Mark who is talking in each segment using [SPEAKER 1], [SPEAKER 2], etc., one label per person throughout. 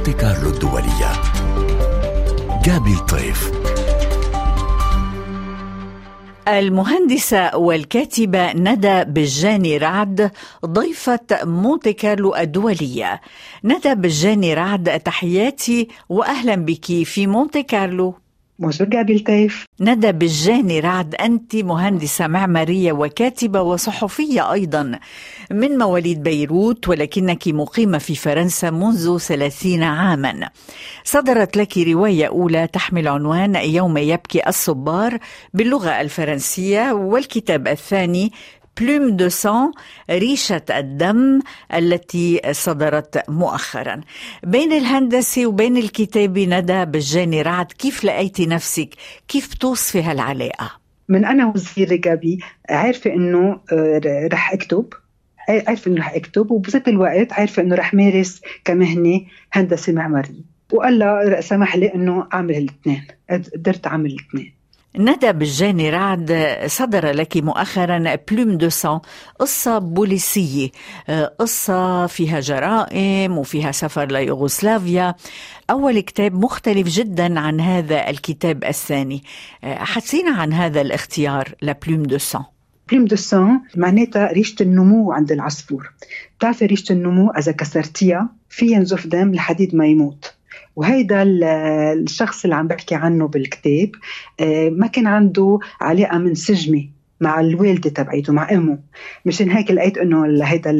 [SPEAKER 1] مونتي كارلو الدولية. جابي الطيف. المهندسة والكاتبة ندى بجاني رعد ضيفة مونتي كارلو الدولية. ندى بجاني رعد تحياتي وأهلا بك في مونتي كارلو. ندى بالجاني رعد أنت مهندسة معمارية وكاتبة وصحفية أيضا. من مواليد بيروت ولكنك مقيمة في فرنسا منذ ثلاثين عاما. صدرت لك رواية أولى تحمل عنوان يوم يبكي الصبار باللغة الفرنسية والكتاب الثاني بلوم دو سان ريشة الدم التي صدرت مؤخرا. بين الهندسة وبين الكتاب ندى بالجاني رعد كيف لقيتي نفسك؟ كيف بتوصفي هالعلاقة؟
[SPEAKER 2] من أنا وصغيرة جابي عارفة إنه آه، رح أكتب. عارفة إنه رح أكتب وبذات الوقت عارفة إنه رح مارس كمهنة هندسة معمارية. والله سمح لي إنه أعمل الاثنين. قدرت أعمل الاثنين.
[SPEAKER 1] ندى بالجاني رعد صدر لك مؤخرا بلوم دو سان قصة بوليسية قصة فيها جرائم وفيها سفر ليوغوسلافيا. أول كتاب مختلف جدا عن هذا الكتاب الثاني. حكينا عن هذا الاختيار ل plume de
[SPEAKER 2] sang plume de sang معناتها ريشة النمو عند العصفور. بتعرفي ريشة النمو إذا كسرتيها؟ في ينزف دم لحد ما يموت. وهيدا الشخص اللي عم بحكي عنه بالكتاب آه، ما كان عنده علاقة منسجمة مع الوالدة تبعيته مع أمه. مشان هيك لقيت إنه هيدا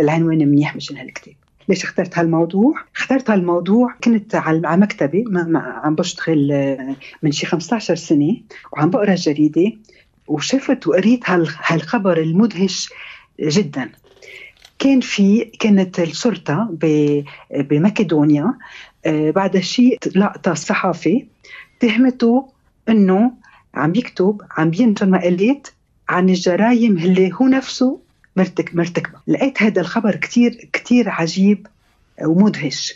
[SPEAKER 2] العنوان منيح مشان هالكتاب. ليش اخترت هالموضوع؟ اخترت هالموضوع كنت على مكتبي عم بشتغل آه، من شي 15 سنة وعم بقرأ الجريده وشفت وقريت هالخبر المدهش جدا. كان في كانت الشرطة بمكدونيا آه، بعد شيء لقطة صحافي اتهمته إنه عم يكتب عم بينشر مقالات عن الجرائم اللي هو نفسه مرتك مرتكبه لقيت هذا الخبر كتير كتير عجيب ومدهش.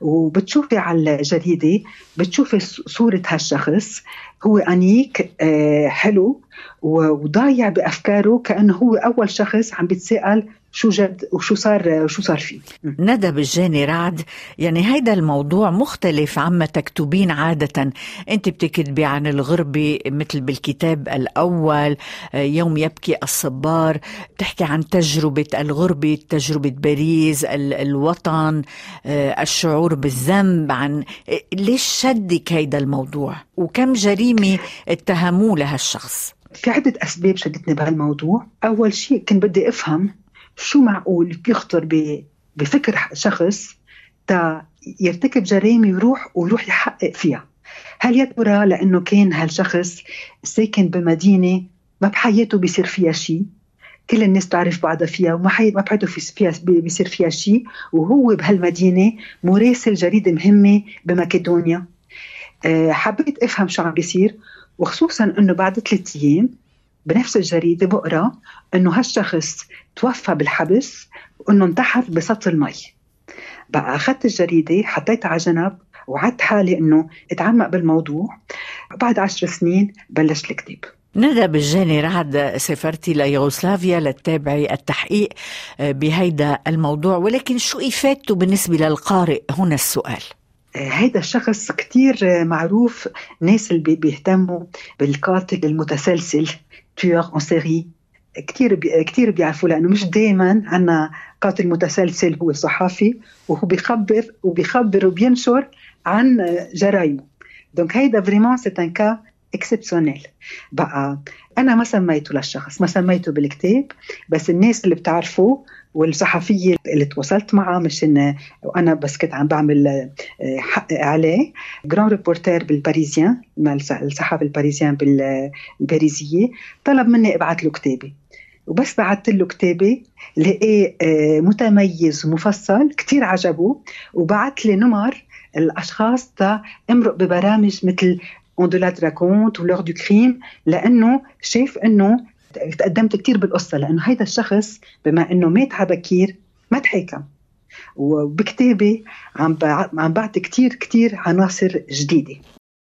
[SPEAKER 2] وبتشوفي على الجريدة بتشوفي صورة هالشخص. هو أنيك آه، حلو وضايع بأفكاره كأنه هو أول شخص عم بيتساءل شو جد وشو صار شو صار فيه؟
[SPEAKER 1] ندى بالجاني رعد. يعني هيدا الموضوع مختلف عما تكتبين عادة. انت بتكتبي عن الغربة مثل بالكتاب الأول يوم يبكي الصبار بتحكي عن تجربة الغربة تجربة باريس الوطن الشعور بالذنب عن ليش شدك هيدا الموضوع؟ وكم جريمة اتهموه لهالشخص؟
[SPEAKER 2] في عدة أسباب شدتني بهالموضوع. أول شيء كنت بدي أفهم شو معقول بيخطر بفكر شخص تا يرتكب جريمة ويروح ويروح يحقق فيها هل يا ترى لأنه كان هالشخص ساكن بمدينة ما بحياته بيصير فيها شيء كل الناس تعرف بعضها فيها وما. ما بحياته فيها بيصير فيها شيء وهو بهالمدينة مراسل جريدة مهمة بمكدونيا أه حبيت أفهم شو عم بيصير وخصوصا إنه بعد ثلاث أيام بنفس الجريدة بقرا إنه هالشخص توفى بالحبس وإنه انتحر بسط المي. بقى أخذت الجريدة حطيتها على جنب وعدت حالي إنه اتعمق بالموضوع. بعد عشر سنين بلشت الكتاب.
[SPEAKER 1] ندى بجاني رعد سافرتي ليوغوسلافيا لتتابعي التحقيق بهيدا الموضوع. ولكن شو إفادته بالنسبة للقارئ؟ هنا السؤال.
[SPEAKER 2] هيدا الشخص كتير معروف. ناس اللي بيهتموا بالقاتل المتسلسل. tueur en série كثير بي كثير بيعرفوا لأنه مش دائما عندنا قاتل متسلسل هو صحافي وهو بيخبر وبيخبر وبينشر عن جرايمه donc هيدا vraiment c'est un cas exceptionnel بقى أنا ما سميته للشخص ما سميته بالكتاب بس الناس اللي بتعرفه والصحفية اللي تواصلت معها مشان وأنا بس كنت عم بعمل آه، حق عليه grand reporter بال Parisien الصحافة الباريزيان بال Parisien. طلب مني إبعث له كتابي. وبس بعثت له كتابي لقيه آه، متميز ومفصل كتير عجبه وبعث لي نمر الأشخاص تا امرق ببرامج مثل Hondelatte raconte و L'heure du crime لأنه شايف إنه تقدمت كثير بالقصة لأنه هيدا الشخص بما إنه مات على بكير ما تحاكم وبكتابي عم عم بعطي كثير كثير عناصر جديدة.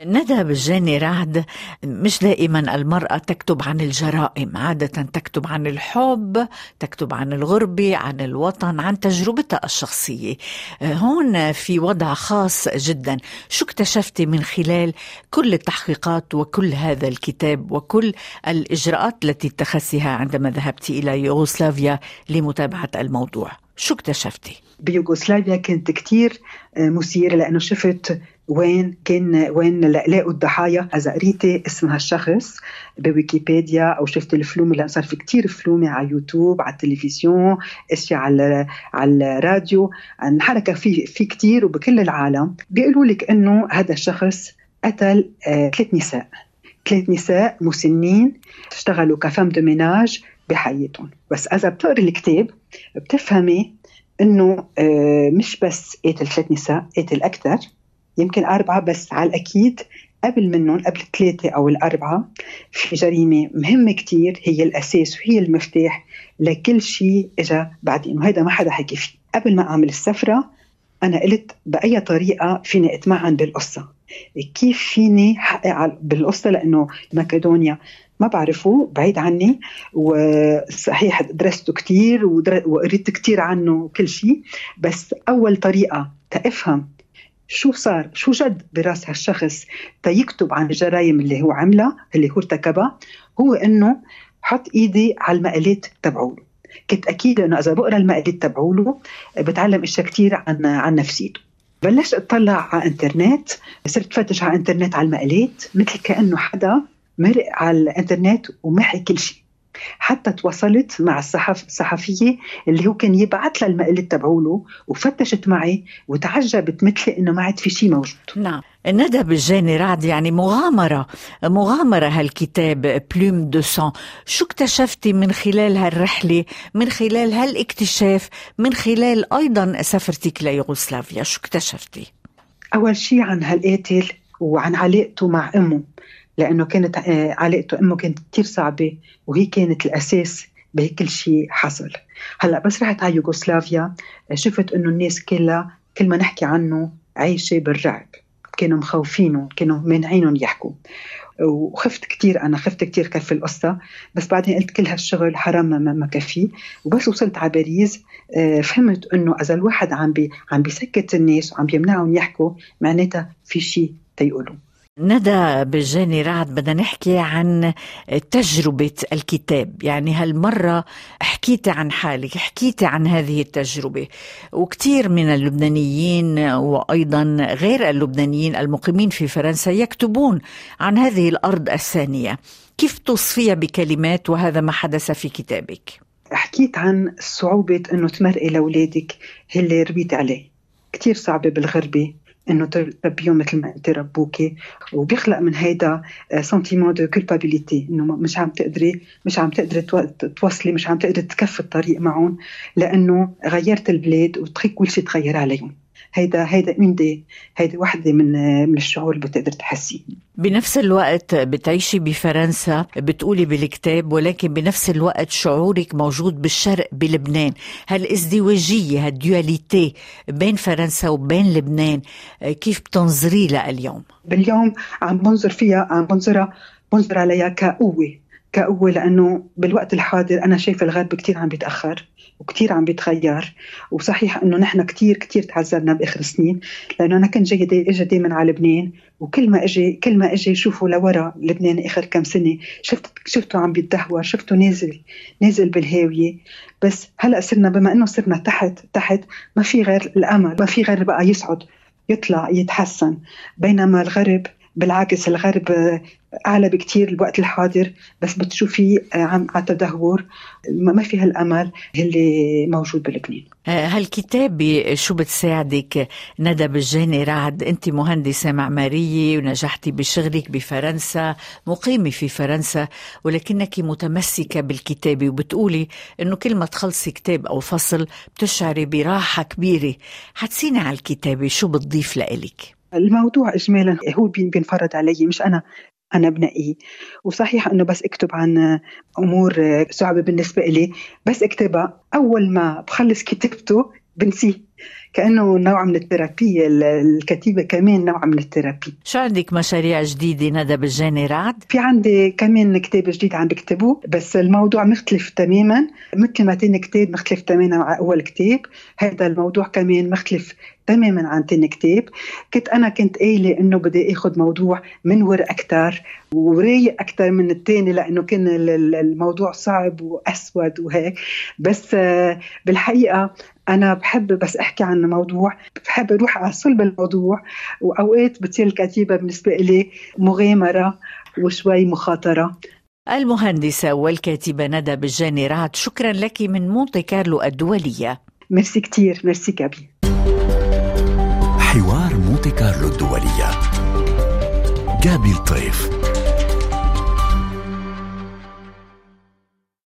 [SPEAKER 1] ندى بالجاني رعد مش دائما المرأة تكتب عن الجرائم عادة تكتب عن الحب تكتب عن الغربة عن الوطن عن تجربتها الشخصية. هون في وضع خاص جدا. شو اكتشفتي من خلال كل التحقيقات وكل هذا الكتاب وكل الإجراءات التي اتخذتها عندما ذهبت إلى يوغوسلافيا لمتابعة الموضوع؟ شو اكتشفتي؟
[SPEAKER 2] بيوغوسلافيا كنت كتير مثيرة لأنه شفت وين كان وين لقوا الضحايا إذا قريتي اسم هالشخص بويكيبيديا أو شفت الفلوم اللي صار في كتير فلومة على يوتيوب على التلفزيون إشياء على على الراديو. انحكى في في كثير وبكل العالم. بيقولوا لك إنه هذا الشخص قتل آه ثلاث نساء. ثلاث نساء مسنين اشتغلوا ك femmes de ménage بحياتهم. بس إذا بتقري الكتاب بتفهمي إنه آه مش بس قتل ثلاث نساء قتل أكثر. يمكن أربعة بس على الأكيد قبل منهم قبل الثلاثة أو الأربعة في جريمة مهمة كتير هي الأساس وهي المفتاح لكل شيء إجا بعدين وهذا ما حدا حكي فيه. قبل ما أعمل السفرة أنا قلت بأي طريقة فيني أتمعن بالقصة. كيف فيني حقق بالقصة؟ لأنه مقدونيا ما بعرفه بعيد عني وصحيح درسته كتير وقريت كتير عنه كل شيء بس أول طريقة تفهم شو صار؟ شو جد براس هالشخص تيكتب عن الجرائم اللي هو عملها اللي هو ارتكبها؟ هو إنه حط إيدي على المقالات تبعوله كنت أكيد إنه إذا بقرأ المقالات تبعوله بتعلم إشياء كثير عن عن نفسيته. بلشت أطلع على انترنت صرت فتش على انترنت على المقالات مثل كأنه حدا مرق على الإنترنت ومحي كل شيء. حتى تواصلت مع الصحف الصحفية اللي هو كان يبعث لها المقلة تبعوله وفتشت معي وتعجبت مثلي إنه ما عاد في شيء موجود.
[SPEAKER 1] نعم. ندى بالجاني رعد يعني مغامرة مغامرة هالكتاب بلوم دو سان شو اكتشفتي من خلال هالرحلة؟ من خلال هالاكتشاف؟ من خلال أيضا سفرتك ليوغوسلافيا شو اكتشفتي؟
[SPEAKER 2] أول شيء عن هالقاتل وعن علاقته مع أمه. لأنه كانت آه، علاقته أمه كانت كثير صعبة وهي كانت الأساس بكل شيء حصل. هلأ بس رحت على يوغوسلافيا آه، شفت إنه الناس كلها كل ما نحكي عنه عايشة بالرعب. كانوا مخوفينه كانوا مانعينهم يحكوا. وخفت كثير أنا خفت كثير كيف القصة بس بعدين قلت كل هالشغل حرام ما, ما كفي وبس وصلت على باريس آه، فهمت إنه إذا الواحد عم بي عم بيسكت الناس وعم بيمنعهم يحكوا معناتها في شيء تيقولوا
[SPEAKER 1] ندى بالجاني رعد بدنا نحكي عن تجربة الكتاب. يعني هالمرة حكيتي عن حالك حكيتي عن هذه التجربة. وكثير من اللبنانيين وأيضا غير اللبنانيين المقيمين في فرنسا يكتبون عن هذه الأرض الثانية. كيف توصفيها بكلمات وهذا ما حدث في كتابك؟
[SPEAKER 2] حكيت عن صعوبة أنه تمرقي لأولادك اللي ربيت عليه. كتير صعبة بالغربة. إنه تربيهم مثل ما انت ربوكي. وبيخلق من هيدا sentiment de culpabilité إنه مش عم تقدري مش عم تقدري توصلي مش عم تقدري تكفي الطريق معهم لأنه غيرت البلاد وتخي كل شيء تغير عليهم. هيدا هيدا دي هيدي وحدة من من الشعور اللي بتقدر تحسيه.
[SPEAKER 1] بنفس الوقت بتعيشي بفرنسا بتقولي بالكتاب ولكن بنفس الوقت شعورك موجود بالشرق بلبنان. هالإزدواجية هالديواليتي بين فرنسا وبين لبنان كيف بتنظري لها اليوم؟
[SPEAKER 2] باليوم عم بنظر فيها عم بنظرها بنظر عليها كقوة. كقوة لأنه بالوقت الحاضر أنا شايفة الغرب كتير عم بيتأخر وكتير عم بيتغير. وصحيح إنه نحن كتير كتير تعذبنا بآخر سنين لأنه أنا كنت جاي اجى دائما على لبنان وكل ما أجي كل ما إجي شوفوا لورا لبنان آخر كم سنة شفت شفته عم بيتدهور شفته نازل نازل بالهاوية. بس هلأ صرنا بما إنه صرنا تحت تحت ما في غير الامل ما في غير بقى يصعد يطلع يتحسن. بينما الغرب بالعكس الغرب أعلى بكثير الوقت الحاضر بس بتشوفي عم على تدهور ما في هالأمل اللي موجود بلبنان.
[SPEAKER 1] آه، هالكتابة شو بتساعدك؟ ندى بالجاني رعد أنت مهندسة معمارية ونجحتي بشغلك بفرنسا مقيمة في فرنسا ولكنك متمسكة بالكتابة وبتقولي إنه كل ما تخلصي كتاب أو فصل بتشعري براحة كبيرة. حتسيني على الكتابة شو بتضيف لإلك؟
[SPEAKER 2] الموضوع اجمالا هو بينفرض علي مش أنا أنا بنقيه وصحيح إنه بس أكتب عن أمور صعبة بالنسبة لي بس أكتبها. أول ما بخلص كتابته بنسيه. كأنه نوع من الثيرابي الكتيبة كمان نوع من الثيرابي.
[SPEAKER 1] شو عندك مشاريع جديدة ندى بالجاني رعد
[SPEAKER 2] في عندي كمان كتاب جديد عم بكتبه بس الموضوع مختلف تماما. مثل ما تاني كتاب مختلف تماما مع أول كتاب هذا الموضوع كمان مختلف تماما عن تاني كتاب. كنت أنا كنت قايلة إنه بدي آخذ موضوع منور أكثر ورايق أكثر من الثاني لأنه كان الموضوع صعب وأسود وهيك. بس آه، بالحقيقة أنا بحب بس أحكي عن موضوع بحب أروح على صلب الموضوع وأوقات بتصير الكتابة بالنسبة لي مغامرة وشوي مخاطرة.
[SPEAKER 1] المهندسة والكاتبة ندى بجاني رعد شكرا لك من مونتي كارلو الدولية.
[SPEAKER 2] ميرسي كتير ميرسي كابي.
[SPEAKER 3] حوار مونتي كارلو الدولية. غابي لطيف